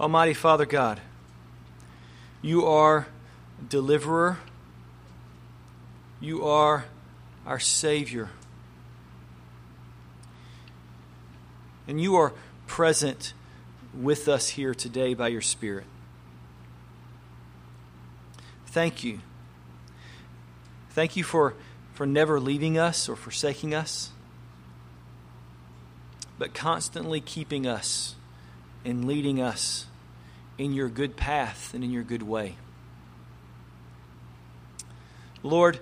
Almighty Father God, you are deliverer, you are our Savior. And you are present with us here today by your Spirit. Thank you. Thank you for, for never leaving us or forsaking us, but constantly keeping us and leading us in your good path and in your good way. Lord,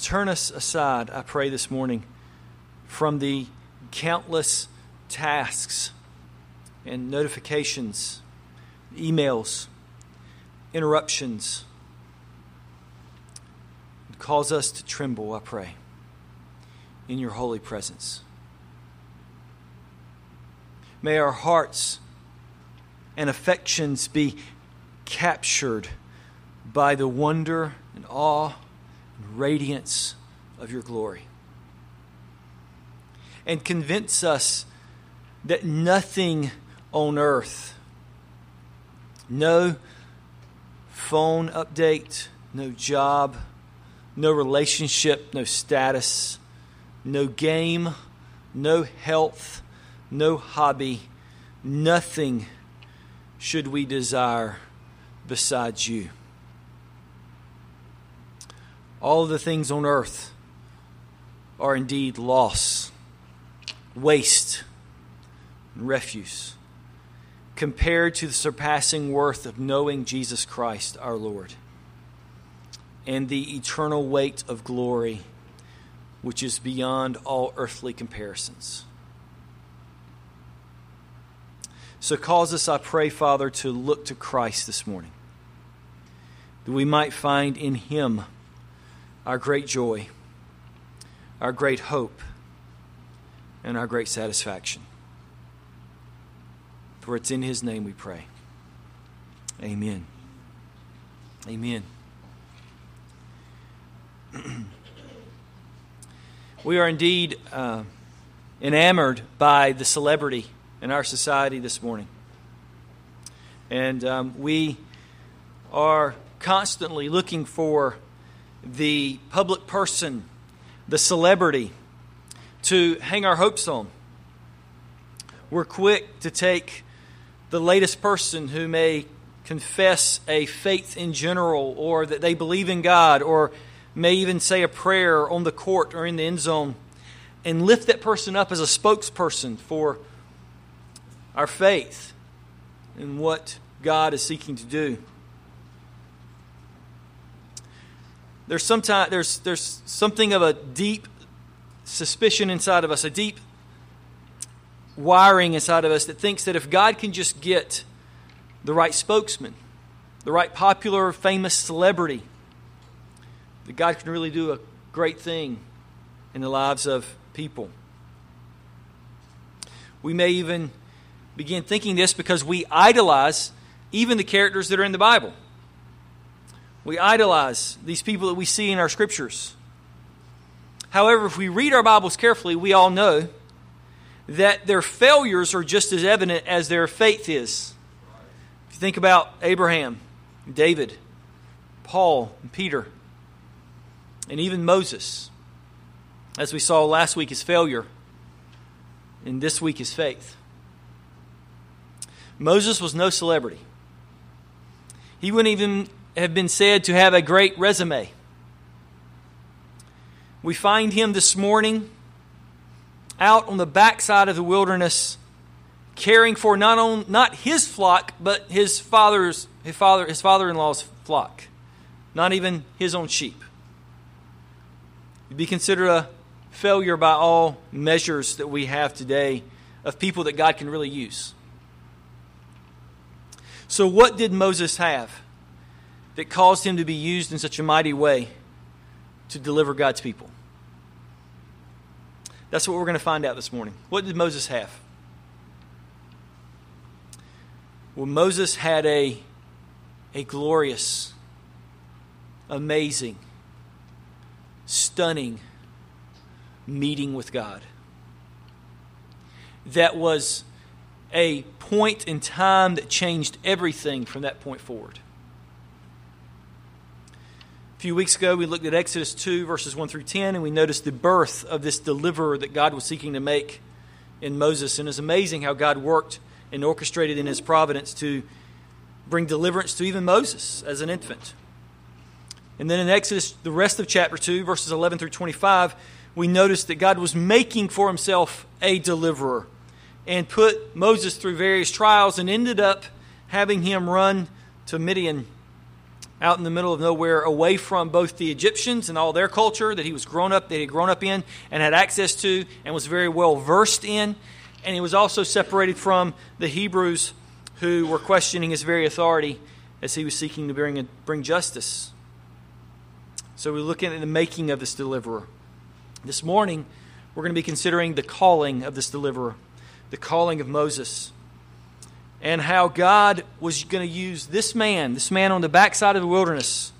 turn us aside, I pray this morning, from the countless tasks and notifications, emails, interruptions. Cause us to tremble, I pray, in your holy presence. May our hearts and affections be captured by the wonder and awe and radiance of your glory. And convince us that nothing on earth, no phone update, no job, no relationship, no status, no game, no health, no hobby, nothing should we desire besides you. All the things on earth are indeed loss, waste, and refuse compared to the surpassing worth of knowing Jesus Christ our Lord and the eternal weight of glory which is beyond all earthly comparisons. So cause us, I pray, Father, to look to Christ this morning, that we might find in Him our great joy, our great hope, and our great satisfaction. For it's in His name we pray. Amen. Amen. we are indeed uh, enamored by the celebrity in our society this morning. And um, we are constantly looking for the public person, the celebrity, to hang our hopes on. We're quick to take the latest person who may confess a faith in general or that they believe in God or may even say a prayer on the court or in the end zone and lift that person up as a spokesperson for our faith in what God is seeking to do. There's sometimes there's there's something of a deep suspicion inside of us, a deep wiring inside of us that thinks that if God can just get the right spokesman, the right popular, famous celebrity, that God can really do a great thing in the lives of people. We may even begin thinking this because we idolize even the characters that are in the Bible. We idolize these people that we see in our scriptures. However, if we read our Bibles carefully, we all know that their failures are just as evident as their faith is. If you think about Abraham, David, Paul, and Peter, and even Moses, as we saw last week, is failure, and this week, is faith. Moses was no celebrity. He wouldn't even have been said to have a great resume. We find him this morning out on the backside of the wilderness, caring for not on not his flock, but his father's his father his father-in-law's flock, not even his own sheep. He'd be considered a failure by all measures that we have today of people that God can really use. So, what did Moses have that caused him to be used in such a mighty way to deliver God's people? That's what we're going to find out this morning. What did Moses have? Well, Moses had a, a glorious, amazing, stunning meeting with God that was a point in time that changed everything from that point forward. A few weeks ago, we looked at Exodus 2, verses 1 through 10, and we noticed the birth of this deliverer that God was seeking to make in Moses. And it's amazing how God worked and orchestrated in his providence to bring deliverance to even Moses as an infant. And then in Exodus, the rest of chapter 2, verses 11 through 25, we notice that God was making for himself a deliverer and put Moses through various trials and ended up having him run to Midian out in the middle of nowhere away from both the Egyptians and all their culture that he was grown up that he had grown up in and had access to and was very well versed in and he was also separated from the Hebrews who were questioning his very authority as he was seeking to bring, bring justice. So we're looking at the making of this deliverer. This morning, we're going to be considering the calling of this deliverer, the calling of Moses, and how God was going to use this man, this man on the backside of the wilderness,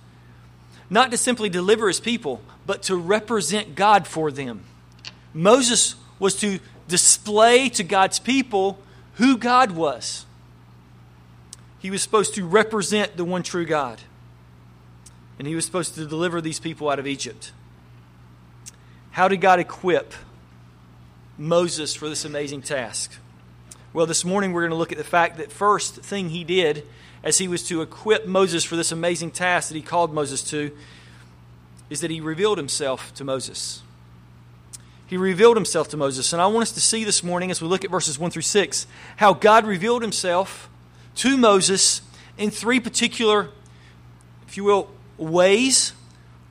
not to simply deliver his people, but to represent God for them. Moses was to display to God's people who God was. He was supposed to represent the one true God. And he was supposed to deliver these people out of Egypt. How did God equip Moses for this amazing task? Well, this morning we're going to look at the fact that first thing he did as he was to equip Moses for this amazing task that he called Moses to is that he revealed himself to Moses. He revealed himself to Moses. And I want us to see this morning as we look at verses 1 through 6 how God revealed himself to Moses in three particular, if you will, ways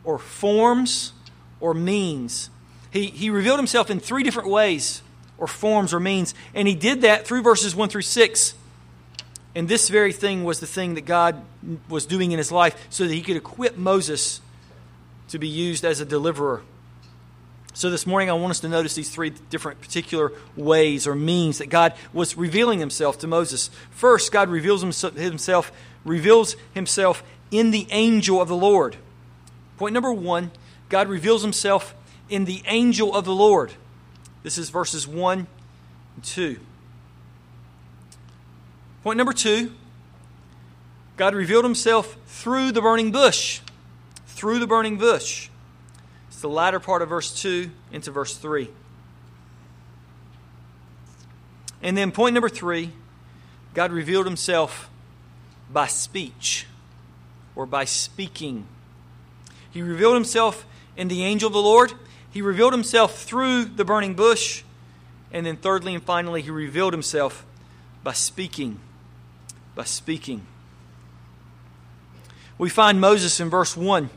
or forms or means. He, he revealed himself in three different ways or forms or means, and he did that through verses 1 through 6. And this very thing was the thing that God was doing in his life so that he could equip Moses to be used as a deliverer. So, this morning, I want us to notice these three different particular ways or means that God was revealing himself to Moses. First, God reveals himself, reveals himself in the angel of the Lord. Point number one God reveals himself in the angel of the Lord. This is verses 1 and 2. Point number two God revealed himself through the burning bush. Through the burning bush. It's the latter part of verse 2 into verse 3. And then point number three God revealed himself by speech or by speaking. He revealed himself in the angel of the Lord. He revealed himself through the burning bush. And then, thirdly and finally, he revealed himself by speaking. By speaking. We find Moses in verse 1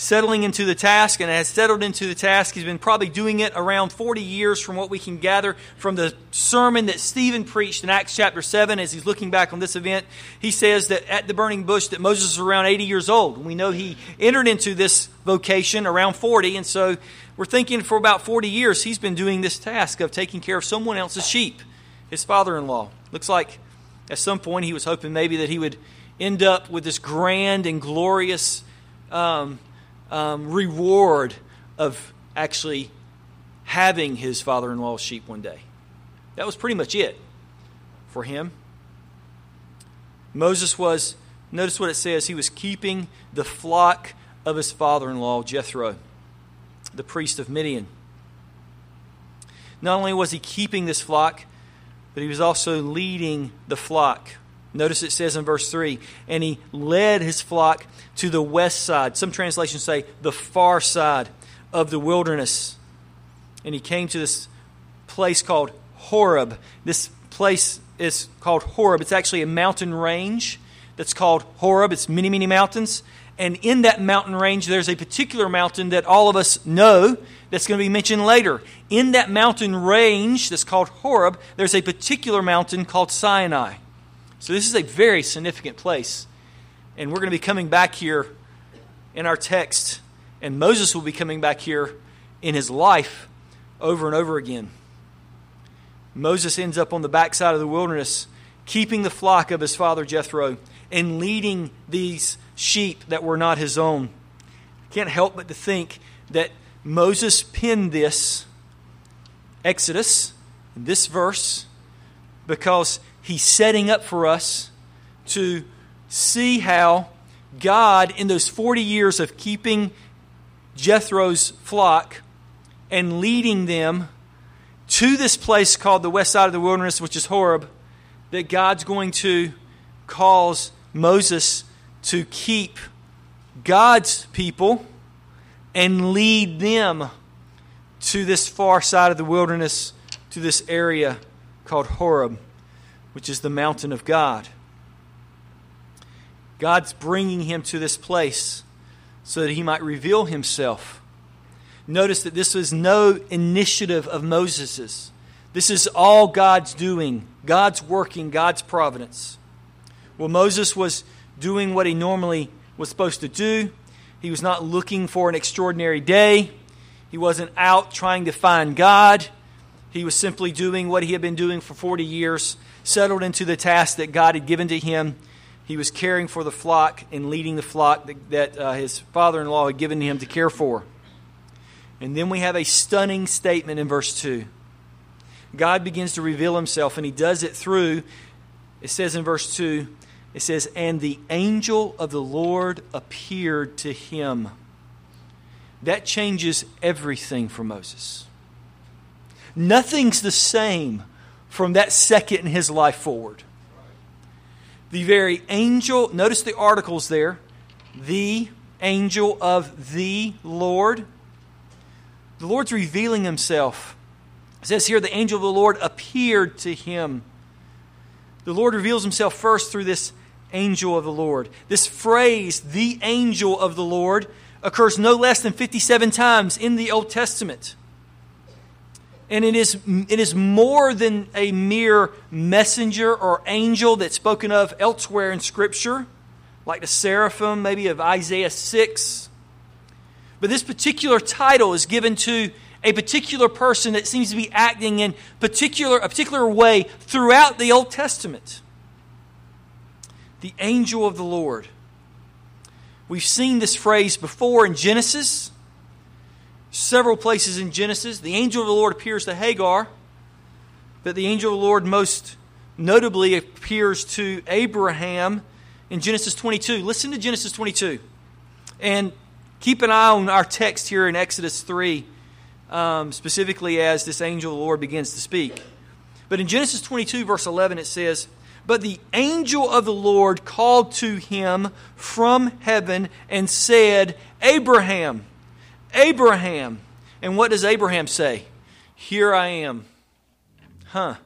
settling into the task and has settled into the task. He's been probably doing it around 40 years from what we can gather from the sermon that Stephen preached in Acts chapter 7 as he's looking back on this event. He says that at the burning bush that Moses was around 80 years old. We know he entered into this vocation around 40 and so we're thinking for about 40 years he's been doing this task of taking care of someone else's sheep, his father-in-law. Looks like at some point he was hoping maybe that he would end up with this grand and glorious um, um, reward of actually having his father in law's sheep one day. That was pretty much it for him. Moses was, notice what it says, he was keeping the flock of his father in law, Jethro, the priest of Midian. Not only was he keeping this flock, but he was also leading the flock. Notice it says in verse 3 and he led his flock to the west side. Some translations say the far side of the wilderness. And he came to this place called Horeb. This place is called Horeb. It's actually a mountain range that's called Horeb. It's many, many mountains. And in that mountain range, there's a particular mountain that all of us know that's going to be mentioned later. In that mountain range that's called Horeb, there's a particular mountain called Sinai. So this is a very significant place. And we're going to be coming back here in our text, and Moses will be coming back here in his life over and over again. Moses ends up on the backside of the wilderness, keeping the flock of his father Jethro and leading these sheep that were not his own. I can't help but to think that Moses penned this Exodus, this verse, because he's setting up for us to see how God, in those 40 years of keeping Jethro's flock and leading them to this place called the west side of the wilderness, which is Horeb, that God's going to cause Moses to keep God's people and lead them to this far side of the wilderness, to this area called Horeb, which is the mountain of God. God's bringing him to this place so that he might reveal himself. Notice that this was no initiative of Moses's. This is all God's doing, God's working, God's providence. Well, Moses was doing what he normally was supposed to do. He was not looking for an extraordinary day. He wasn't out trying to find God. He was simply doing what he had been doing for 40 years, settled into the task that God had given to him. He was caring for the flock and leading the flock that, that uh, his father in law had given him to care for. And then we have a stunning statement in verse 2. God begins to reveal himself, and he does it through, it says in verse 2, it says, And the angel of the Lord appeared to him. That changes everything for Moses. Nothing's the same from that second in his life forward. The very angel, notice the articles there, the angel of the Lord. The Lord's revealing himself. It says here, the angel of the Lord appeared to him. The Lord reveals himself first through this angel of the Lord. This phrase, the angel of the Lord, occurs no less than 57 times in the Old Testament. And it is, it is more than a mere messenger or angel that's spoken of elsewhere in Scripture, like the seraphim, maybe of Isaiah 6. But this particular title is given to a particular person that seems to be acting in particular, a particular way throughout the Old Testament the angel of the Lord. We've seen this phrase before in Genesis, several places in Genesis. The angel of the Lord appears to Hagar, but the angel of the Lord most notably appears to Abraham in Genesis 22. Listen to Genesis 22. And keep an eye on our text here in Exodus 3, um, specifically as this angel of the Lord begins to speak. But in Genesis 22, verse 11, it says, but the angel of the Lord called to him from heaven and said, Abraham, Abraham. And what does Abraham say? Here I am. Huh.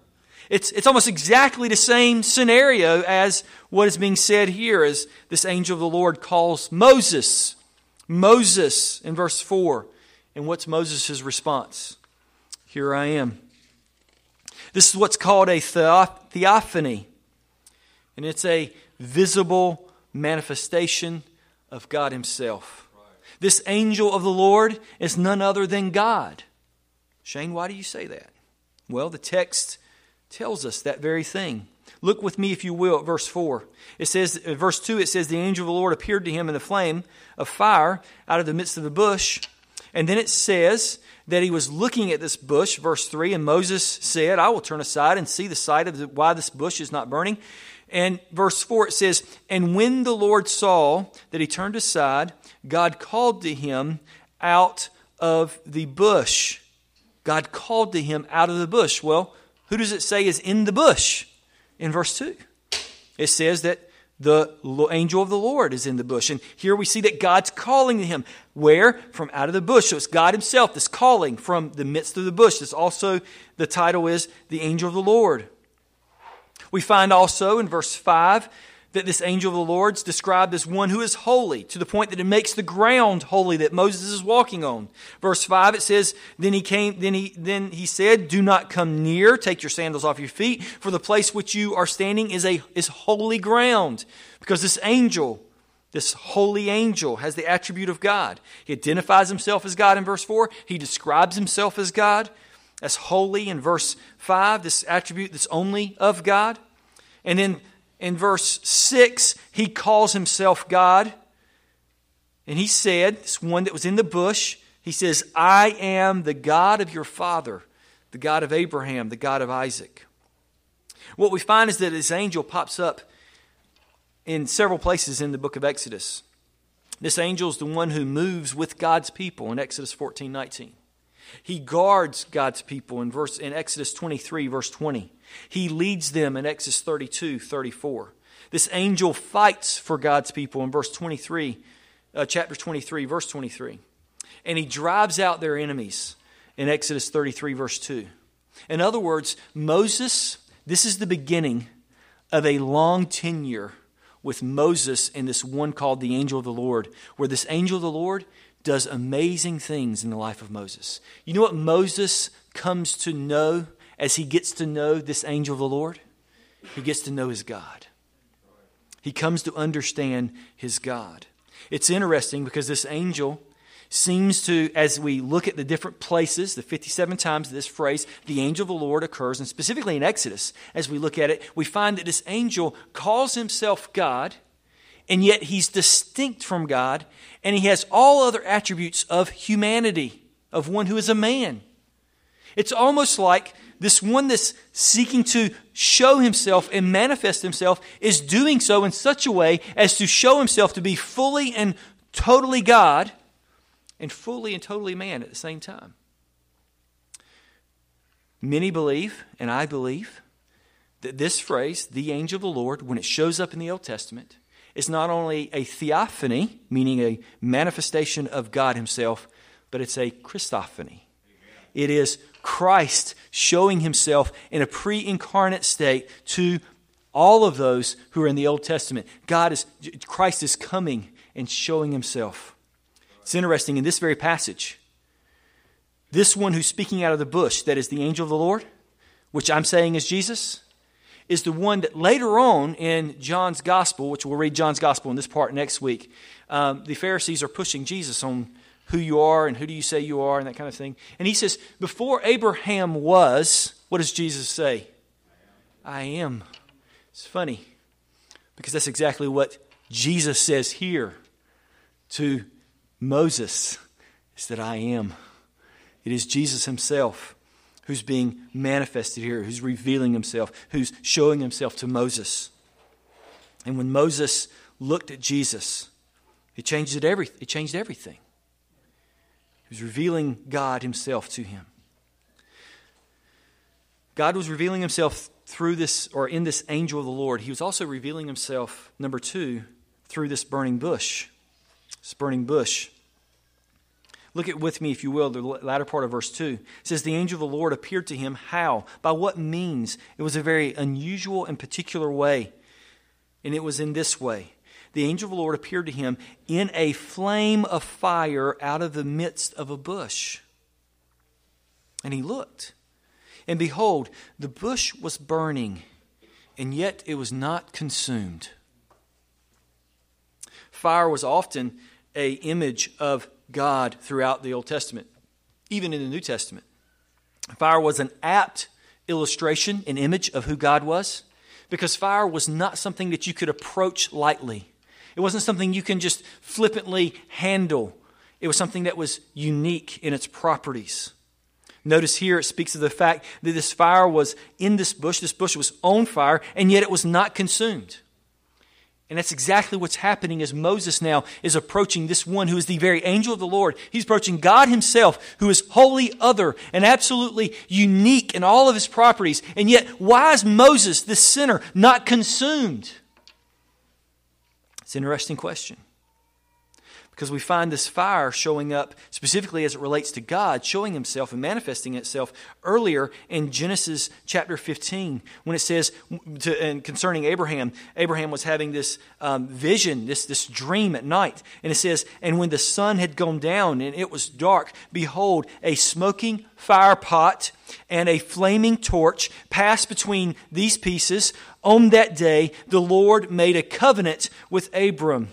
It's, it's almost exactly the same scenario as what is being said here as this angel of the Lord calls Moses. Moses in verse 4. And what's Moses' response? Here I am. This is what's called a theophany and it's a visible manifestation of God Himself. This angel of the Lord is none other than God. Shane, why do you say that? Well, the text tells us that very thing. Look with me, if you will, at verse 4. It says, verse 2, it says, The angel of the Lord appeared to him in the flame of fire out of the midst of the bush. And then it says that he was looking at this bush, verse 3, and Moses said, I will turn aside and see the sight of the, why this bush is not burning. And verse 4 it says, And when the Lord saw that he turned aside, God called to him out of the bush. God called to him out of the bush. Well, who does it say is in the bush? In verse 2. It says that the angel of the Lord is in the bush. And here we see that God's calling to him. Where? From out of the bush. So it's God himself that's calling from the midst of the bush. This also, the title is the angel of the Lord. We find also in verse 5 that this angel of the Lord is described as one who is holy, to the point that it makes the ground holy that Moses is walking on. Verse 5 it says, Then he came, then he then he said, Do not come near, take your sandals off your feet, for the place which you are standing is a is holy ground. Because this angel, this holy angel, has the attribute of God. He identifies himself as God in verse 4. He describes himself as God as holy in verse 5, this attribute that's only of God. And then in verse 6, he calls himself God. And he said, this one that was in the bush, he says, I am the God of your father, the God of Abraham, the God of Isaac. What we find is that this angel pops up in several places in the book of Exodus. This angel is the one who moves with God's people in Exodus 14 19. He guards God's people in, verse, in Exodus 23, verse 20. He leads them in Exodus 32, 34. This angel fights for God's people in verse 23, uh, chapter 23, verse 23. And he drives out their enemies in Exodus 33, verse 2. In other words, Moses, this is the beginning of a long tenure with Moses and this one called the angel of the Lord, where this angel of the Lord does amazing things in the life of Moses. You know what Moses comes to know as he gets to know this angel of the Lord? He gets to know his God. He comes to understand his God. It's interesting because this angel seems to, as we look at the different places, the 57 times this phrase, the angel of the Lord occurs, and specifically in Exodus, as we look at it, we find that this angel calls himself God, and yet he's distinct from God, and he has all other attributes of humanity, of one who is a man. It's almost like this one that's seeking to show himself and manifest himself is doing so in such a way as to show himself to be fully and totally God and fully and totally man at the same time. Many believe, and I believe, that this phrase, the angel of the Lord, when it shows up in the Old Testament, is not only a theophany, meaning a manifestation of God Himself, but it's a Christophany. It is Christ showing Himself in a pre incarnate state to all of those who are in the Old Testament. God is, Christ is coming and showing Himself. It's interesting in this very passage. This one who's speaking out of the bush, that is the angel of the Lord, which I'm saying is Jesus, is the one that later on in John's gospel, which we'll read John's gospel in this part next week, um, the Pharisees are pushing Jesus on who you are and who do you say you are and that kind of thing. And he says, Before Abraham was, what does Jesus say? I am. It's funny because that's exactly what Jesus says here to Moses is that I am. It is Jesus himself who's being manifested here, who's revealing himself, who's showing himself to Moses. And when Moses looked at Jesus, it changed, it every, it changed everything. Was revealing God himself to him. God was revealing himself through this, or in this angel of the Lord. He was also revealing himself, number two, through this burning bush. This burning bush. Look at with me, if you will, the latter part of verse 2. It says, The angel of the Lord appeared to him. How? By what means? It was a very unusual and particular way. And it was in this way. The angel of the Lord appeared to him in a flame of fire out of the midst of a bush. And he looked. And behold, the bush was burning, and yet it was not consumed. Fire was often a image of God throughout the Old Testament, even in the New Testament. Fire was an apt illustration, an image of who God was, because fire was not something that you could approach lightly. It wasn't something you can just flippantly handle. It was something that was unique in its properties. Notice here it speaks of the fact that this fire was in this bush. This bush was on fire, and yet it was not consumed. And that's exactly what's happening as Moses now is approaching this one who is the very angel of the Lord. He's approaching God Himself, who is wholly other and absolutely unique in all of His properties. And yet, why is Moses, this sinner, not consumed? It's an interesting question because we find this fire showing up specifically as it relates to God, showing himself and manifesting itself earlier in Genesis chapter 15 when it says, to, and concerning Abraham, Abraham was having this um, vision, this, this dream at night. And it says, And when the sun had gone down and it was dark, behold, a smoking fire pot and a flaming torch passed between these pieces. On that day, the Lord made a covenant with Abram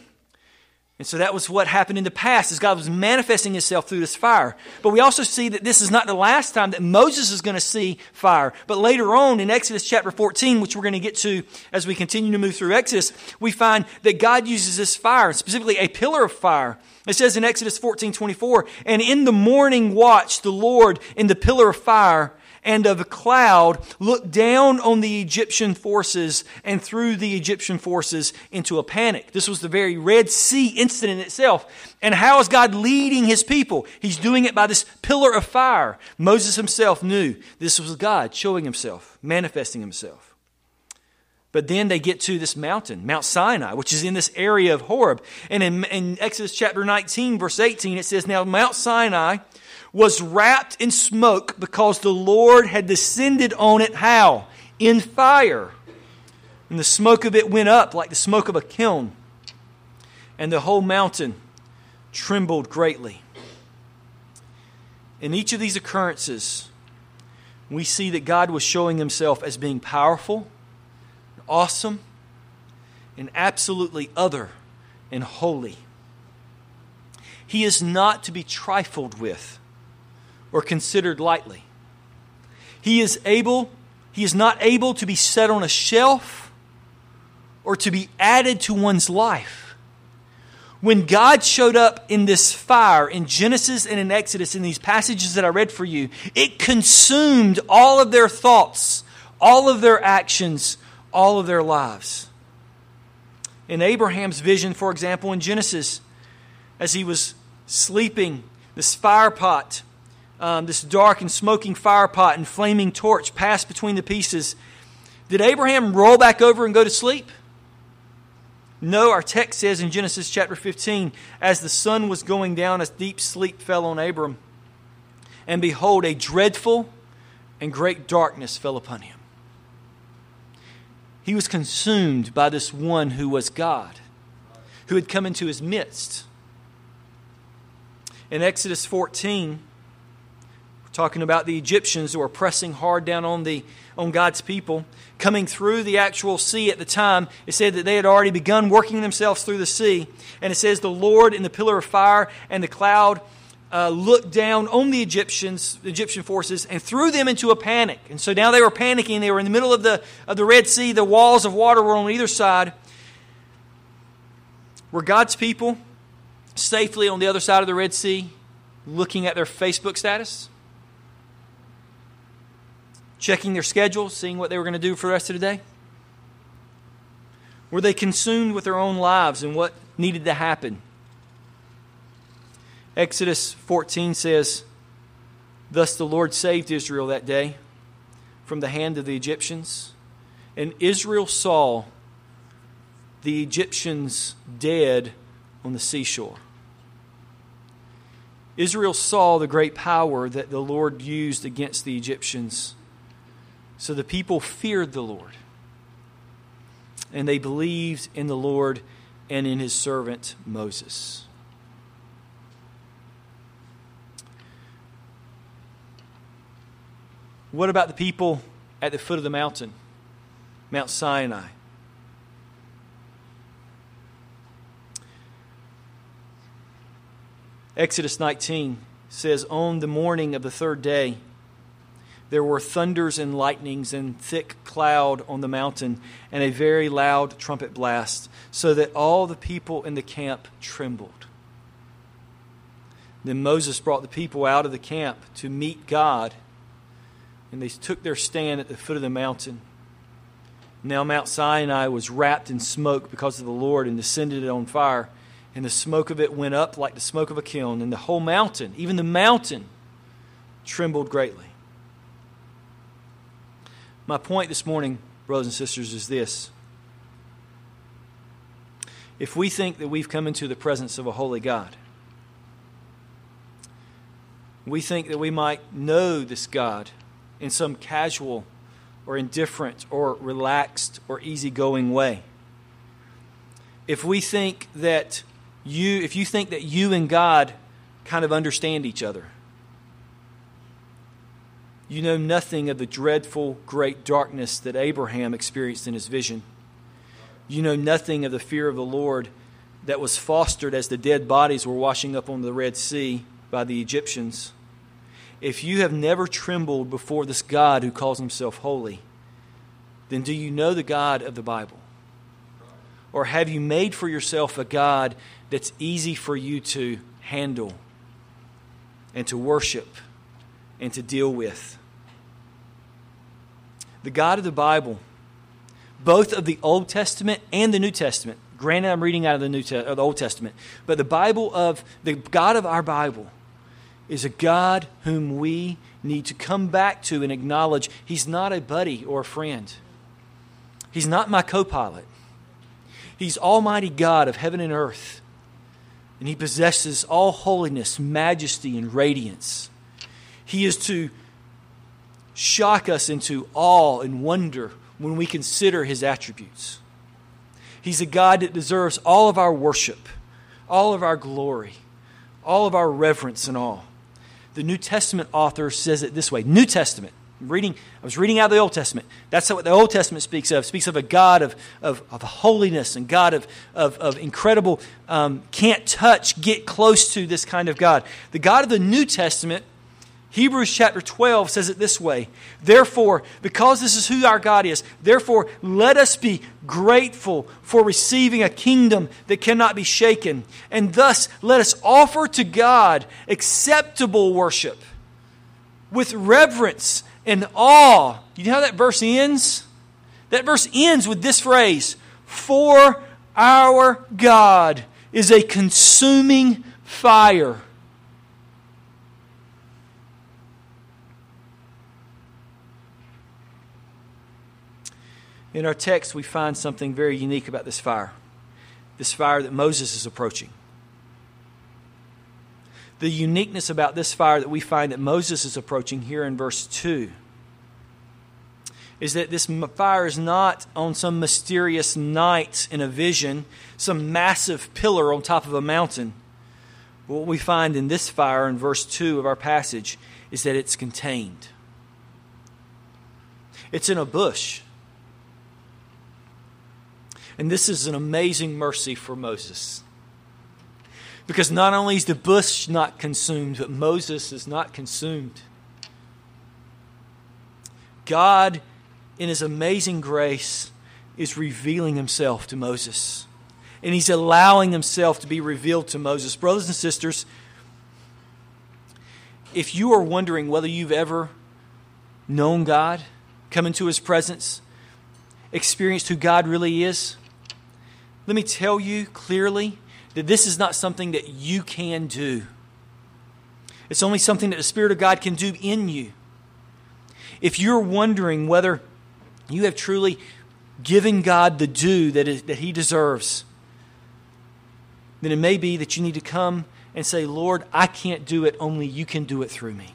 and so that was what happened in the past as God was manifesting himself through this fire. But we also see that this is not the last time that Moses is going to see fire. But later on in Exodus chapter 14, which we're going to get to as we continue to move through Exodus, we find that God uses this fire, specifically a pillar of fire. It says in Exodus 14, 24, and in the morning watch the Lord in the pillar of fire and of a cloud looked down on the Egyptian forces and threw the Egyptian forces into a panic. This was the very Red Sea incident itself. And how is God leading his people? He's doing it by this pillar of fire. Moses himself knew this was God showing himself, manifesting himself. But then they get to this mountain, Mount Sinai, which is in this area of Horeb. And in, in, Exodus chapter 19, verse 18, it says, Now Mount Sinai was wrapped in smoke because the Lord had descended on it how? In fire. And the smoke of it went up like the smoke of a kiln. And the whole mountain trembled greatly. In each of these occurrences, we see that God was showing himself as being powerful awesome and absolutely other and holy. He is not to be trifled with or considered lightly. He is able, he is not able to be set on a shelf or to be added to one's life. When God showed up in this fire in Genesis and in Exodus, in these passages that I read for you, it consumed all of their thoughts, all of their actions, all of their lives. In Abraham's vision, for example, in Genesis, as he was sleeping, this fire pot, um, this dark and smoking fire pot and flaming torch passed between the pieces. Did Abraham roll back over and go to sleep? No, our text says in Genesis chapter 15, as the sun was going down, a deep sleep fell on Abram. And behold, a dreadful and great darkness fell upon him. He was consumed by this one who was God, who had come into his midst. In Exodus 14, we're talking about the Egyptians who were pressing hard down on, the, on God's people. Coming through the actual sea at the time, it said that they had already begun working themselves through the sea. And it says, The Lord in the pillar of fire and the cloud uh, looked down on the Egyptians, Egyptian forces, and threw them into a panic. And so now they were panicking. They were in the middle of the, of the Red Sea. The walls of water were on either side. Were God's people safely on the other side of the Red Sea looking at their Facebook status? Checking their schedules, seeing what they were going to do for the rest of the day? Were they consumed with their own lives and what needed to happen? Exodus 14 says, Thus the Lord saved Israel that day from the hand of the Egyptians. And Israel saw the Egyptians dead on the seashore. Israel saw the great power that the Lord used against the Egyptians. So the people feared the Lord. And they believed in the Lord and in his servant Moses. What about the people at the foot of the mountain, Mount Sinai? Exodus 19 says, On the morning of the third day, there were thunders and lightnings and thick cloud on the mountain and a very loud trumpet blast, so that all the people in the camp trembled. Then Moses brought the people out of the camp to meet God and they took their stand at the foot of the mountain. Now Mount Sinai was wrapped in smoke because of the Lord and descended on fire. And the smoke of it went up like the smoke of a kiln. And the whole mountain, even the mountain, trembled greatly. My point this morning, brothers and sisters, is this. If we think that we've come into the presence of a holy God, we think that we might know this God in some casual or indifferent or relaxed or easygoing way. If we think that you, if you think that you and God kind of understand each other, you know nothing of the dreadful great darkness that Abraham experienced in his vision. You know nothing of the fear of the Lord that was fostered as the dead bodies were washing up on the Red Sea by the Egyptians if you have never trembled before this God who calls himself holy, then do you know the God of the Bible? Or have you made for yourself a God that's easy for you to handle and to worship and to deal with? The God of the Bible, both of the Old Testament and the New Testament. Granted, I'm reading out of the New Te- the Old Testament, but the Bible of the God of our Bible is a God whom we need to come back to and acknowledge He's not a buddy or a friend. He's not my co pilot. He's Almighty God of heaven and earth. And He possesses all holiness, majesty, and radiance. He is to shock us into awe and wonder when we consider His attributes. He's a God that deserves all of our worship, all of our glory, all of our reverence and awe. The New Testament author says it this way New Testament. I'm reading, I was reading out of the Old Testament. That's what the Old Testament speaks of. It speaks of a God of, of, of holiness and God of, of, of incredible, um, can't touch, get close to this kind of God. The God of the New Testament Hebrews chapter 12 says it this way Therefore, because this is who our God is, therefore let us be grateful for receiving a kingdom that cannot be shaken. And thus let us offer to God acceptable worship with reverence and awe. You know how that verse ends? That verse ends with this phrase For our God is a consuming fire. In our text, we find something very unique about this fire this fire that Moses is approaching. The uniqueness about this fire that we find that Moses is approaching here in verse 2 is that this fire is not on some mysterious night in a vision, some massive pillar on top of a mountain. What we find in this fire in verse 2 of our passage is that it's contained. It's in a bush. And this is an amazing mercy for Moses. Because not only is the bush not consumed, but Moses is not consumed. God, in his amazing grace, is revealing himself to Moses. And he's allowing himself to be revealed to Moses. Brothers and sisters, if you are wondering whether you've ever known God, come into his presence, experienced who God really is, let me tell you clearly that this is not something that you can do. It's only something that the Spirit of God can do in you. If you're wondering whether you have truly given God the due that, is, that He deserves, then it may be that you need to come and say, Lord, I can't do it, only you can do it through me.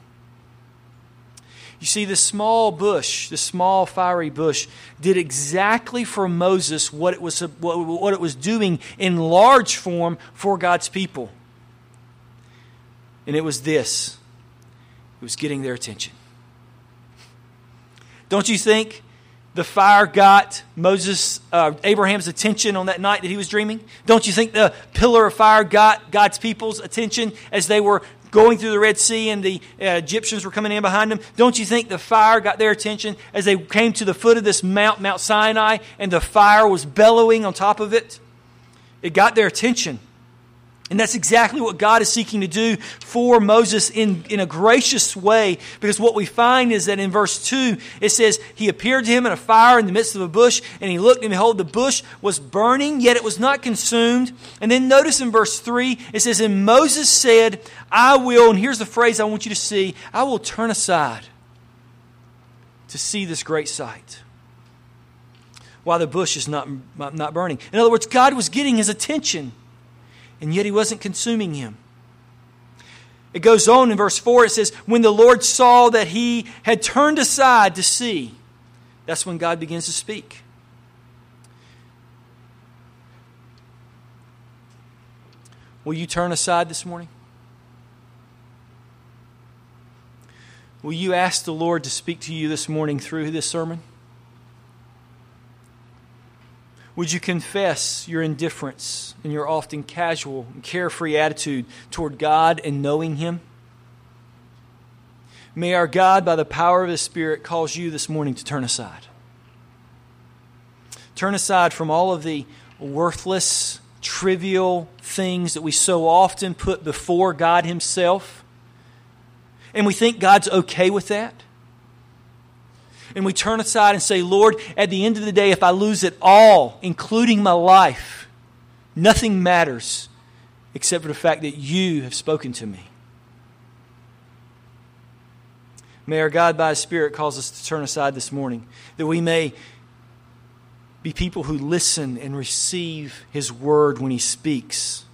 You see, this small bush, this small fiery bush, did exactly for Moses what it was, what it was doing in large form for God's people. And it was this it was getting their attention. Don't you think the fire got Moses, uh, Abraham's attention on that night that he was dreaming? Don't you think the pillar of fire got God's people's attention as they were going through the Red Sea and the uh, Egyptians were coming in behind them, don't you think the fire got their attention as they came to the foot of this mount, Mount Sinai, and the fire was bellowing on top of it? It got their attention. And that's exactly what God is seeking to do for Moses in, in a gracious way. Because what we find is that in verse 2, it says, He appeared to him in a fire in the midst of a bush, and he looked, and behold, the bush was burning, yet it was not consumed. And then notice in verse 3, it says, And Moses said, I will, and here's the phrase I want you to see I will turn aside to see this great sight while the bush is not, not burning. In other words, God was getting his attention and yet he wasn't consuming him. It goes on in verse 4, it says, When the Lord saw that he had turned aside to see, that's when God begins to speak. Will you turn aside this morning? Will you ask the Lord to speak to you this morning through this sermon? Would you confess your indifference and your often casual and carefree attitude toward God and knowing Him? May our God, by the power of His Spirit, cause you this morning to turn aside. Turn aside from all of the worthless, trivial things that we so often put before God Himself. And we think God's okay with that. And we turn aside and say, Lord, at the end of the day, if I lose it all, including my life, nothing matters except for the fact that you have spoken to me. May our God, by His Spirit, cause us to turn aside this morning, that we may be people who listen and receive His word when He speaks.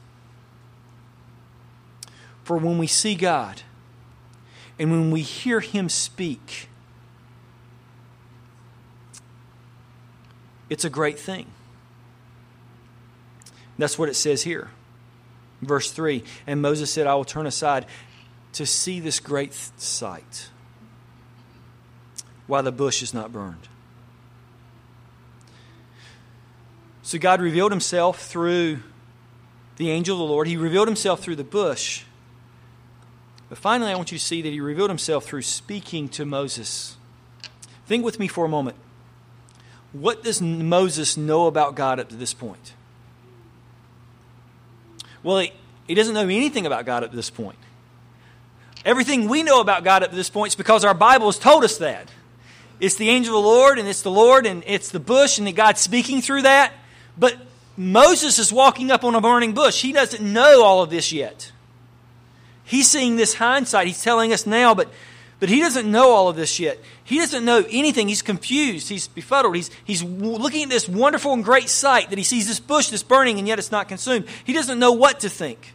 For when we see God and when we hear Him speak, it's a great thing. That's what it says here. Verse 3 And Moses said, I will turn aside to see this great sight while the bush is not burned. So God revealed himself through the angel of the Lord. He revealed himself through the bush. But finally, I want you to see that he revealed himself through speaking to Moses. Think with me for a moment. What does Moses know about God up to this point? Well, he, he doesn't know anything about God up to this point. Everything we know about God up to this point is because our Bible has told us that. It's the angel of the Lord, and it's the Lord, and it's the bush, and that God's speaking through that. But Moses is walking up on a burning bush. He doesn't know all of this yet. He's seeing this hindsight. He's telling us now, but, but he doesn't know all of this yet. He doesn't know anything. He's confused. He's befuddled. He's, he's looking at this wonderful and great sight that he sees this bush that's burning and yet it's not consumed. He doesn't know what to think.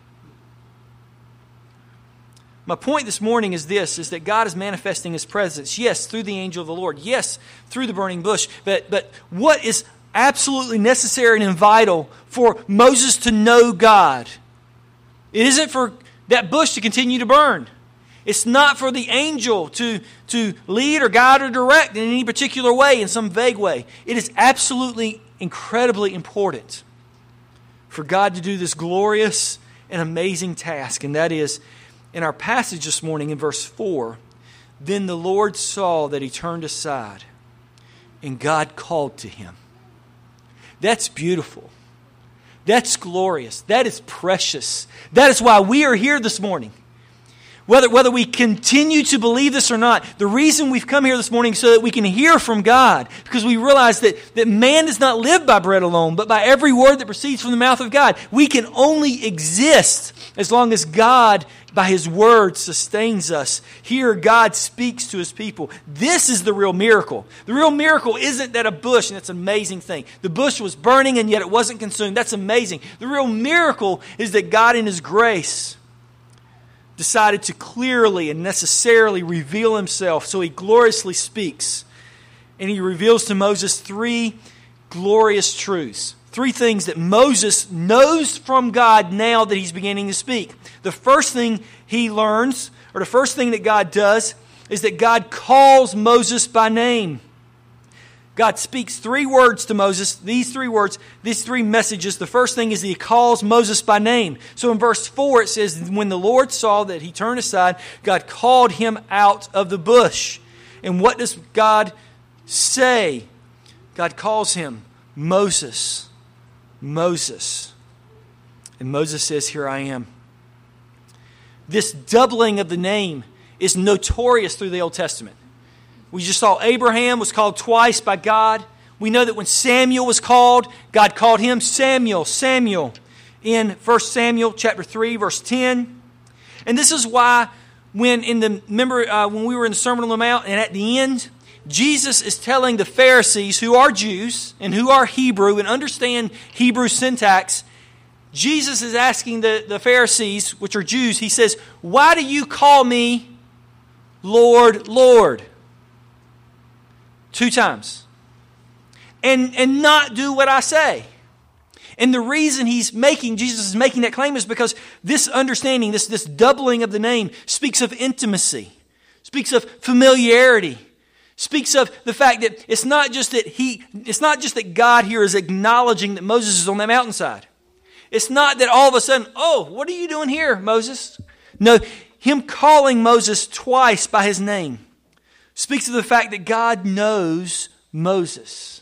My point this morning is this is that God is manifesting his presence, yes, through the angel of the Lord, yes, through the burning bush, but but what is absolutely necessary and vital for Moses to know God? It isn't for that bush to continue to burn. It's not for the angel to, to lead or guide or direct in any particular way, in some vague way. It is absolutely incredibly important for God to do this glorious and amazing task, and that is in our passage this morning in verse 4 then the Lord saw that he turned aside, and God called to him. That's beautiful. That's glorious. That is precious. That is why we are here this morning. Whether, whether we continue to believe this or not, the reason we've come here this morning is so that we can hear from God, because we realize that, that man does not live by bread alone, but by every word that proceeds from the mouth of God. We can only exist as long as God, by His word, sustains us. Here, God speaks to His people. This is the real miracle. The real miracle isn't that a bush, and that's an amazing thing. The bush was burning, and yet it wasn't consumed. That's amazing. The real miracle is that God, in His grace, decided to clearly and necessarily reveal himself. So he gloriously speaks. And he reveals to Moses three glorious truths. Three things that Moses knows from God now that he's beginning to speak. The first thing he learns, or the first thing that God does, is that God calls Moses by name. God speaks three words to Moses, these three words, these three messages. The first thing is he calls Moses by name. So in verse 4, it says, When the Lord saw that he turned aside, God called him out of the bush. And what does God say? God calls him Moses. Moses. And Moses says, Here I am. This doubling of the name is notorious through the Old Testament. We just saw Abraham was called twice by God. We know that when Samuel was called, God called him Samuel, Samuel, in 1 Samuel chapter 3, verse 10. And this is why when in the remember uh, when we were in the Sermon on the Mount, and at the end, Jesus is telling the Pharisees who are Jews and who are Hebrew and understand Hebrew syntax. Jesus is asking the, the Pharisees, which are Jews, he says, Why do you call me Lord, Lord? Two times and, and not do what I say. And the reason he's making, Jesus is making that claim is because this understanding, this, this doubling of the name, speaks of intimacy, speaks of familiarity, speaks of the fact that it's not just that he, it's not just that God here is acknowledging that Moses is on that mountainside. It's not that all of a sudden, oh, what are you doing here, Moses? No, him calling Moses twice by his name speaks of the fact that God knows Moses.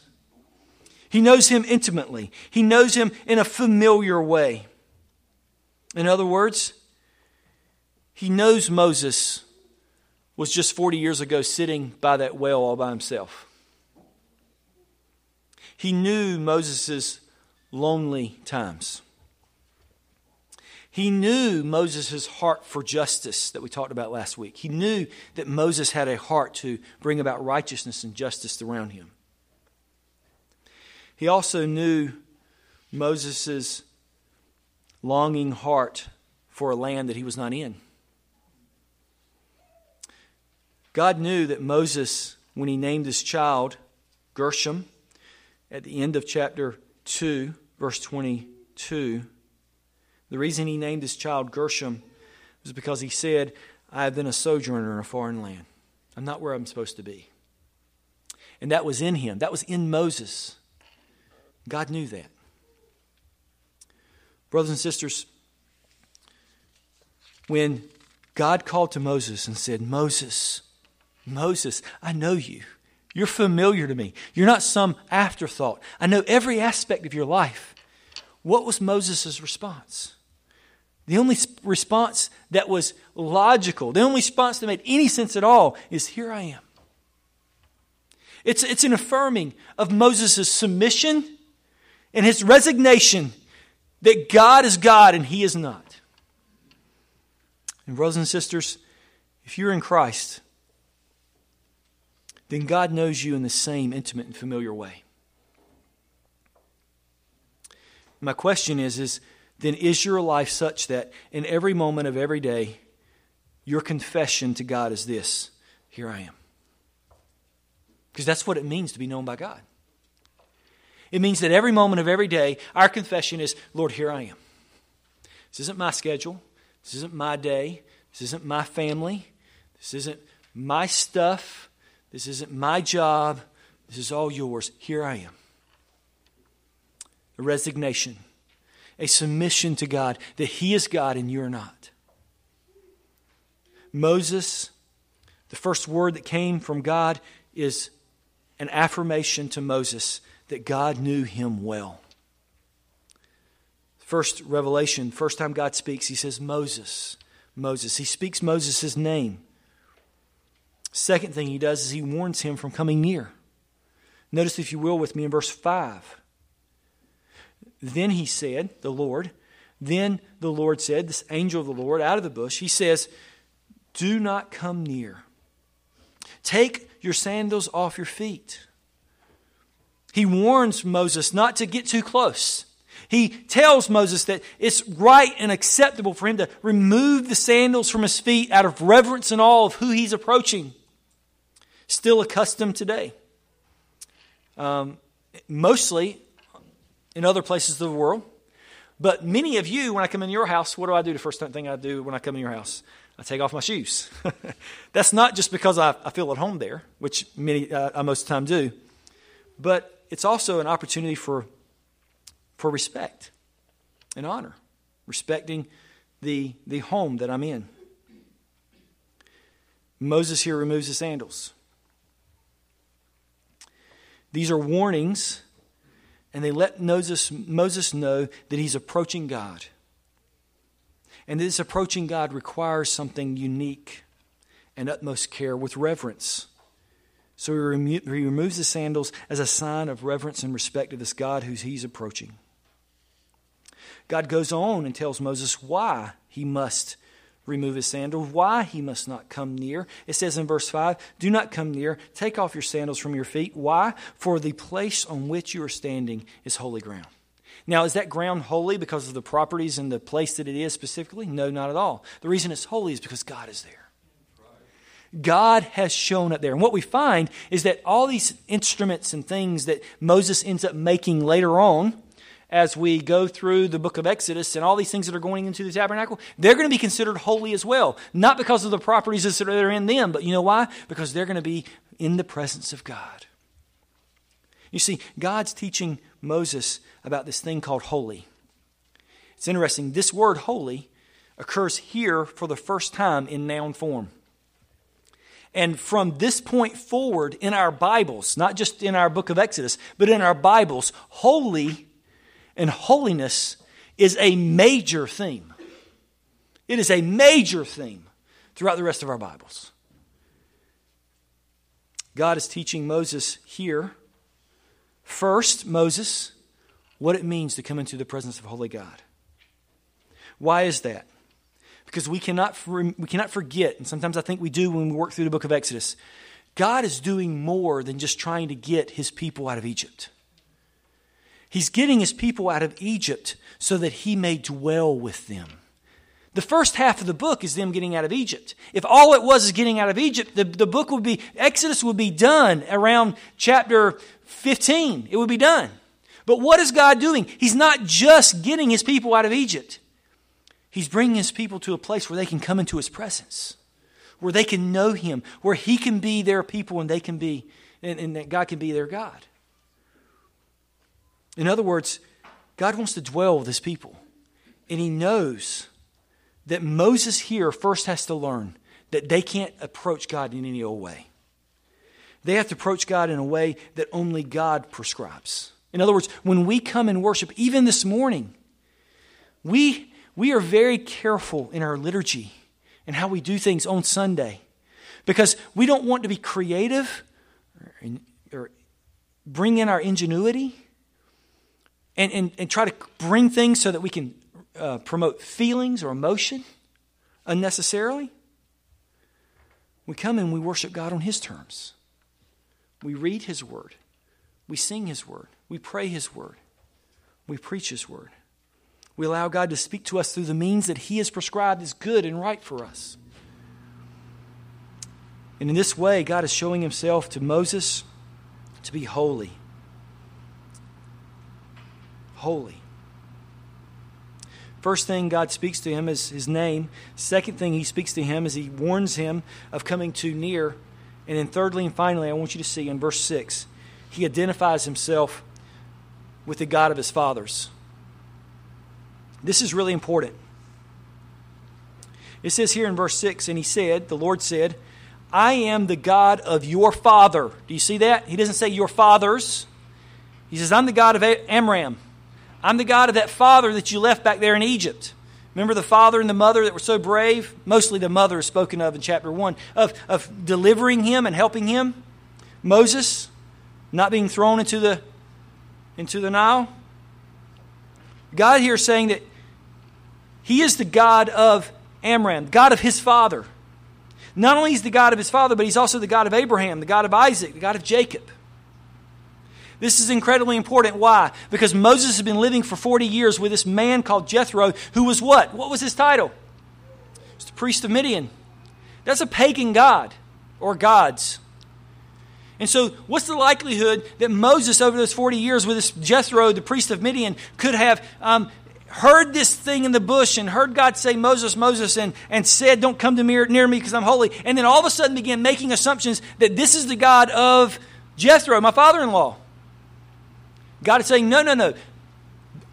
He knows him intimately, he knows him in a familiar way. In other words, he knows Moses was just 40 years ago sitting by that well all by himself. He knew Moses' lonely times. He knew Moses' heart for justice that we talked about last week. He knew that Moses had a heart to bring about righteousness and justice around him. He also knew Moses' longing heart for a land that he was not in. God knew that Moses, when he named his child Gershom, at the end of chapter 2, verse 22, the reason he named his child Gershom was because he said, I have been a sojourner in a foreign land. I'm not where I'm supposed to be. And that was in him, that was in Moses. God knew that. Brothers and sisters, when God called to Moses and said, Moses, Moses, I know you. You're familiar to me. You're not some afterthought. I know every aspect of your life. What was Moses' response? The only response that was logical, the only response that made any sense at all is, Here I am. It's, it's an affirming of Moses' submission and his resignation that God is God and he is not. And, brothers and sisters, if you're in Christ, then God knows you in the same intimate and familiar way. My question is, is then is your life such that in every moment of every day, your confession to God is this Here I am. Because that's what it means to be known by God. It means that every moment of every day, our confession is Lord, here I am. This isn't my schedule. This isn't my day. This isn't my family. This isn't my stuff. This isn't my job. This is all yours. Here I am. A resignation, a submission to God that He is God and you're not. Moses, the first word that came from God is an affirmation to Moses that God knew him well. First revelation, first time God speaks, he says, Moses, Moses. He speaks Moses' name. Second thing he does is he warns him from coming near. Notice, if you will, with me in verse 5. Then he said, the Lord, then the Lord said, this angel of the Lord out of the bush, he says, Do not come near. Take your sandals off your feet. He warns Moses not to get too close. He tells Moses that it's right and acceptable for him to remove the sandals from his feet out of reverence and awe of who he's approaching. Still accustomed today. Um, mostly in other places of the world. But many of you, when I come in your house, what do I do? The first thing I do when I come in your house, I take off my shoes. That's not just because I, I, feel at home there, which many uh, I most of the time do, but it's also an opportunity for, for respect and honor, respecting the, the home that I'm in. Moses here removes his sandals. These are warnings, and they let Moses, Moses know that he's approaching God. And this approaching God requires something unique and utmost care with reverence. So he, remo- he removes the sandals as a sign of reverence and respect to this God who he's approaching. God goes on and tells Moses why he must remove his sandals, why he must not come near. It says in verse 5 Do not come near, take off your sandals from your feet. Why? For the place on which you are standing is holy ground. Now, is that ground holy because of the properties and the place that it is specifically? No, not at all. The reason it's holy is because God is there. God has shown up there. And what we find is that all these instruments and things that Moses ends up making later on, as we go through the book of Exodus and all these things that are going into the tabernacle, they're going to be considered holy as well. Not because of the properties that are in them, but you know why? Because they're going to be in the presence of God. You see, God's teaching Moses about this thing called holy. It's interesting. This word holy occurs here for the first time in noun form. And from this point forward in our Bibles, not just in our book of Exodus, but in our Bibles, holy and holiness is a major theme. It is a major theme throughout the rest of our Bibles. God is teaching Moses here first Moses what it means to come into the presence of holy God. Why is that? Because we cannot, we cannot forget, and sometimes I think we do when we work through the book of Exodus, God is doing more than just trying to get his people out of Egypt. He's getting his people out of Egypt so that he may dwell with them. The first half of the book is them getting out of Egypt. If all it was is getting out of Egypt, the, the book would be, Exodus would be done around chapter 15. It would be done. But what is God doing? He's not just getting his people out of Egypt, He's bringing his people to a place where they can come into his presence, where they can know him, where he can be their people and they can be, and, and that God can be their God. In other words, God wants to dwell with his people. And he knows that Moses here first has to learn that they can't approach God in any old way. They have to approach God in a way that only God prescribes. In other words, when we come and worship, even this morning, we, we are very careful in our liturgy and how we do things on Sunday because we don't want to be creative or, or bring in our ingenuity and, and, and try to bring things so that we can uh, promote feelings or emotion unnecessarily. We come and we worship God on His terms. We read His Word. We sing His Word. We pray His Word. We preach His Word. We allow God to speak to us through the means that He has prescribed as good and right for us. And in this way, God is showing Himself to Moses to be holy. Holy. First thing God speaks to him is his name. Second thing he speaks to him is he warns him of coming too near. And then, thirdly and finally, I want you to see in verse 6, he identifies himself with the God of his fathers. This is really important. It says here in verse 6, and he said, the Lord said, I am the God of your father. Do you see that? He doesn't say your fathers. He says, I'm the God of Amram. I'm the God of that father that you left back there in Egypt. Remember the father and the mother that were so brave? Mostly the mother is spoken of in chapter 1, of, of delivering him and helping him. Moses, not being thrown into the, into the Nile. God here saying that He is the God of Amram, God of his father. Not only is the God of his father, but He's also the God of Abraham, the God of Isaac, the God of Jacob. This is incredibly important. Why? Because Moses has been living for 40 years with this man called Jethro, who was what? What was his title? He was the priest of Midian. That's a pagan god or gods. And so, what's the likelihood that Moses, over those 40 years with this Jethro, the priest of Midian, could have um, heard this thing in the bush and heard God say, Moses, Moses, and, and said, Don't come to me, near me because I'm holy, and then all of a sudden began making assumptions that this is the God of Jethro, my father in law? God is saying, No, no, no.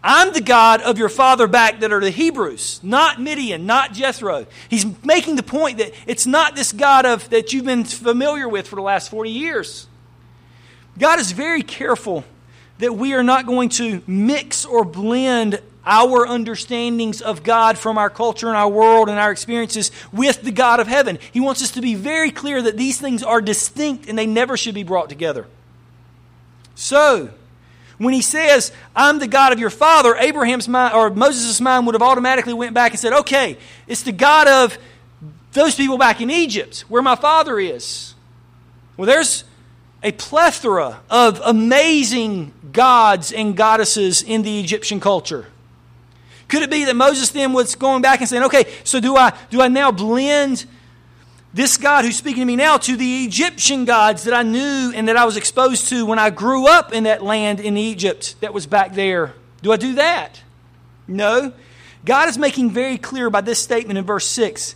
I'm the God of your father back that are the Hebrews, not Midian, not Jethro. He's making the point that it's not this God of that you've been familiar with for the last 40 years. God is very careful that we are not going to mix or blend our understandings of God from our culture and our world and our experiences with the God of heaven. He wants us to be very clear that these things are distinct and they never should be brought together. So, when he says, I'm the God of your father, Abraham's mind or Moses' mind would have automatically went back and said, okay, it's the God of those people back in Egypt where my father is. Well, there's a plethora of amazing gods and goddesses in the Egyptian culture. Could it be that Moses then was going back and saying, okay, so do I, do I now blend this God who's speaking to me now to the Egyptian gods that I knew and that I was exposed to when I grew up in that land in Egypt that was back there. Do I do that? No. God is making very clear by this statement in verse 6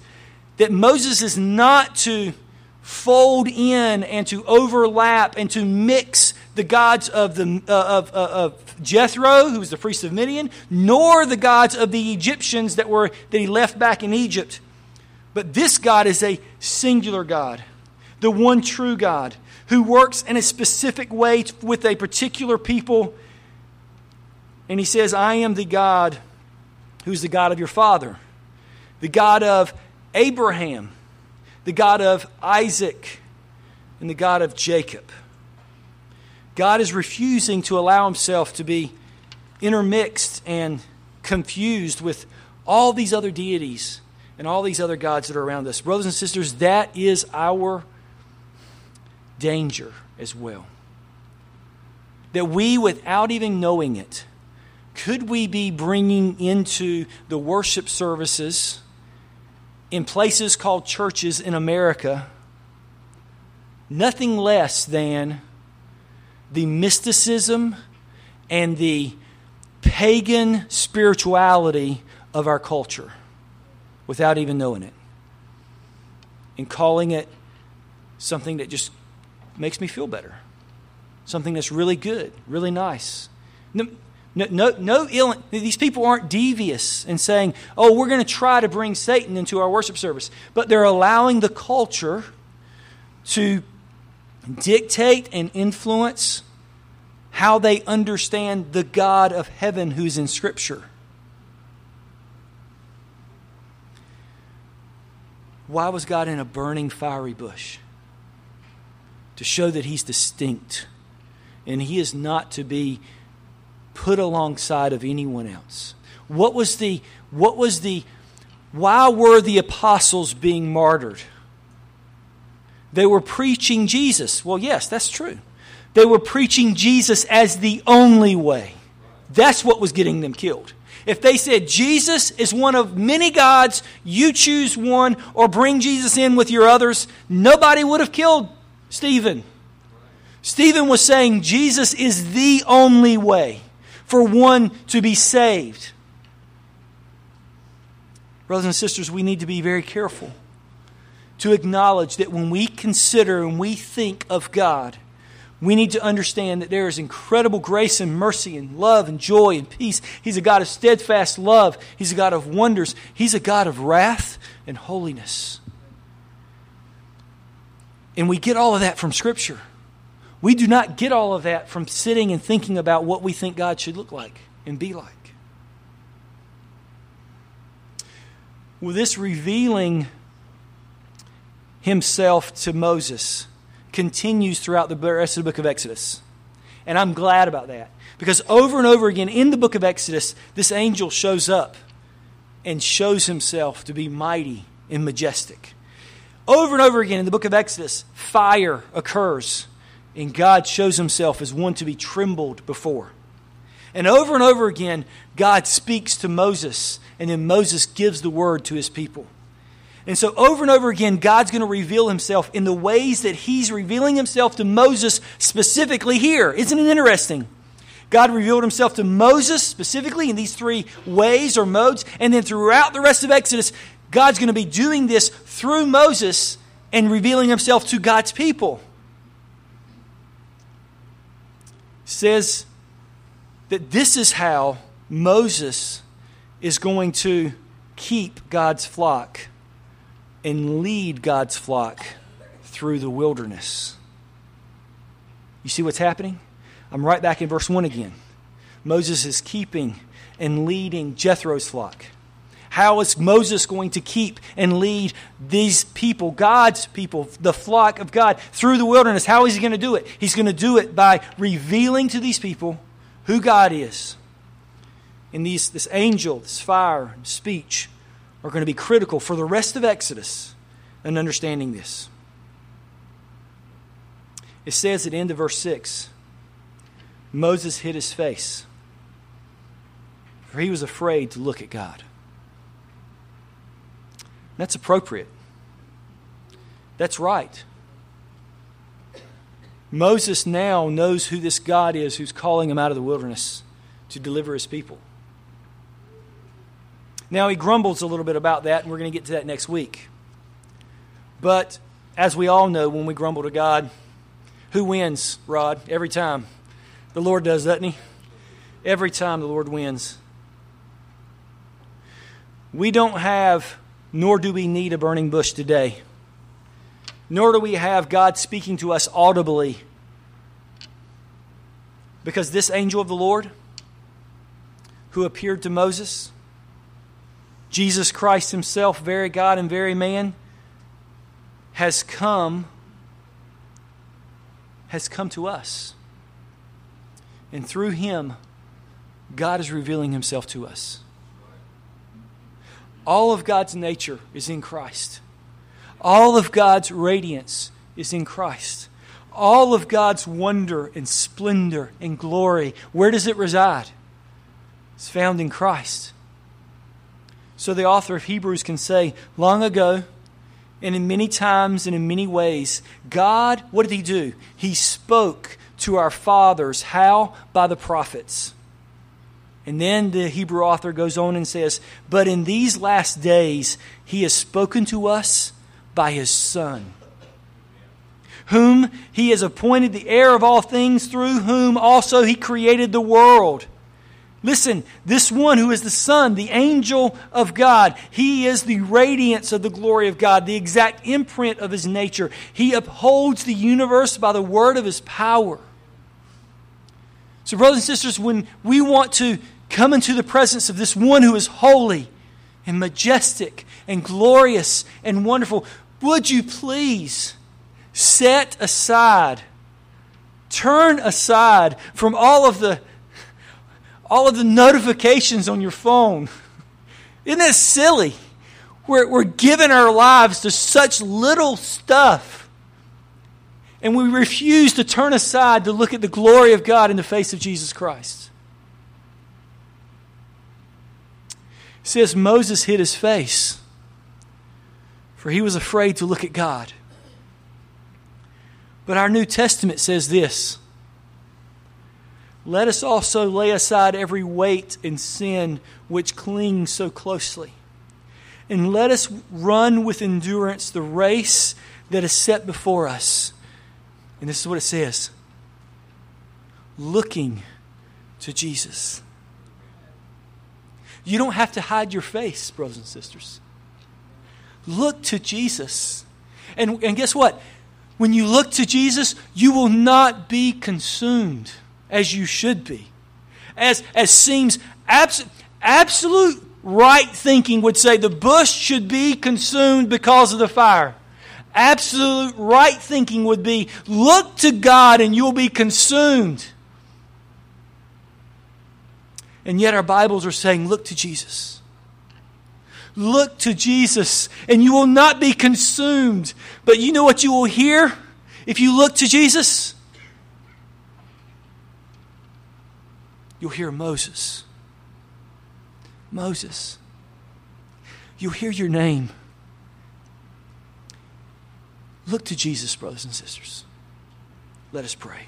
that Moses is not to fold in and to overlap and to mix the gods of, the, uh, of, uh, of Jethro, who was the priest of Midian, nor the gods of the Egyptians that, were, that he left back in Egypt. But this God is a singular God, the one true God, who works in a specific way with a particular people. And he says, I am the God who's the God of your father, the God of Abraham, the God of Isaac, and the God of Jacob. God is refusing to allow himself to be intermixed and confused with all these other deities and all these other gods that are around us. Brothers and sisters, that is our danger as well. That we, without even knowing it, could we be bringing into the worship services in places called churches in America nothing less than the mysticism and the pagan spirituality of our culture without even knowing it. And calling it something that just makes me feel better. Something that's really good really nice. No, no, no ill these people aren't devious in saying oh we're going to try to bring satan into our worship service. But they're allowing the culture to dictate and influence how they understand the God of heaven who's in Scripture. Why was God in a burning fiery bush? To show that He's distinct and He is not to be put alongside of anyone else. What was the, what was the, why were the apostles being martyred? They were preaching Jesus. Well, yes, that's true. They were preaching Jesus as the only way. That's what was getting them killed. If they said Jesus is one of many gods, you choose one or bring Jesus in with your others, nobody would have killed Stephen. Stephen was saying Jesus is the only way for one to be saved. Brothers and sisters, we need to be very careful to acknowledge that when we consider and we think of God, we need to understand that there is incredible grace and mercy and love and joy and peace. He's a God of steadfast love. He's a God of wonders. He's a God of wrath and holiness. And we get all of that from Scripture. We do not get all of that from sitting and thinking about what we think God should look like and be like. Well, this revealing himself to Moses continues throughout the rest of the book of Exodus. And I'm glad about that. Because over and over again in the book of Exodus, this angel shows up and shows himself to be mighty and majestic. Over and over again in the book of Exodus, fire occurs, and God shows himself as one to be trembled before. And over and over again, God speaks to Moses, and then Moses gives the word to his people. And so, over and over again, God's going to reveal himself in the ways that he's revealing himself to Moses specifically here. Isn't it interesting? God revealed himself to Moses specifically in these three ways or modes. And then throughout the rest of Exodus, God's going to be doing this through Moses and revealing himself to God's people. says that this is how Moses is going to keep God's flock and lead God's flock through the wilderness. You see what's happening? I'm right back in verse 1 again. Moses is keeping and leading Jethro's flock. How is Moses going to keep and lead these people, God's people, the flock of God, through the wilderness? How is he going to do it? He's going to do it by revealing to these people who God is. In these, this angel, this fire, speech, are going to be critical for the rest of Exodus in understanding this. It says at the end of verse 6 Moses hid his face, for he was afraid to look at God. That's appropriate. That's right. Moses now knows who this God is who's calling him out of the wilderness to deliver his people. Now, he grumbles a little bit about that, and we're going to get to that next week. But as we all know, when we grumble to God, who wins, Rod? Every time. The Lord does, doesn't he? Every time the Lord wins. We don't have, nor do we need a burning bush today. Nor do we have God speaking to us audibly. Because this angel of the Lord, who appeared to Moses, Jesus Christ Himself, very God and very man, has come has come to us. And through him, God is revealing himself to us. All of God's nature is in Christ. All of God's radiance is in Christ. All of God's wonder and splendor and glory, where does it reside? It's found in Christ. So the author of Hebrews can say, long ago, and in many times and in many ways, God, what did He do? He spoke to our fathers. How? By the prophets. And then the Hebrew author goes on and says, But in these last days, He has spoken to us by His Son, whom He has appointed the heir of all things, through whom also He created the world. Listen, this one who is the Son, the angel of God, he is the radiance of the glory of God, the exact imprint of his nature. He upholds the universe by the word of his power. So, brothers and sisters, when we want to come into the presence of this one who is holy and majestic and glorious and wonderful, would you please set aside, turn aside from all of the all of the notifications on your phone. Isn't that silly? We're, we're giving our lives to such little stuff. And we refuse to turn aside to look at the glory of God in the face of Jesus Christ. It says Moses hid his face, for he was afraid to look at God. But our New Testament says this let us also lay aside every weight and sin which clings so closely. And let us run with endurance the race that is set before us. And this is what it says looking to Jesus. You don't have to hide your face, brothers and sisters. Look to Jesus. And, and guess what? When you look to Jesus, you will not be consumed as you should be. As, as seems abs- absolute right thinking would say the bush should be consumed because of the fire. Absolute right thinking would be look to God and you'll be consumed. And yet our Bibles are saying look to Jesus. Look to Jesus and you will not be consumed. But you know what you will hear if you look to Jesus? You'll hear Moses. Moses. You'll hear your name. Look to Jesus, brothers and sisters. Let us pray.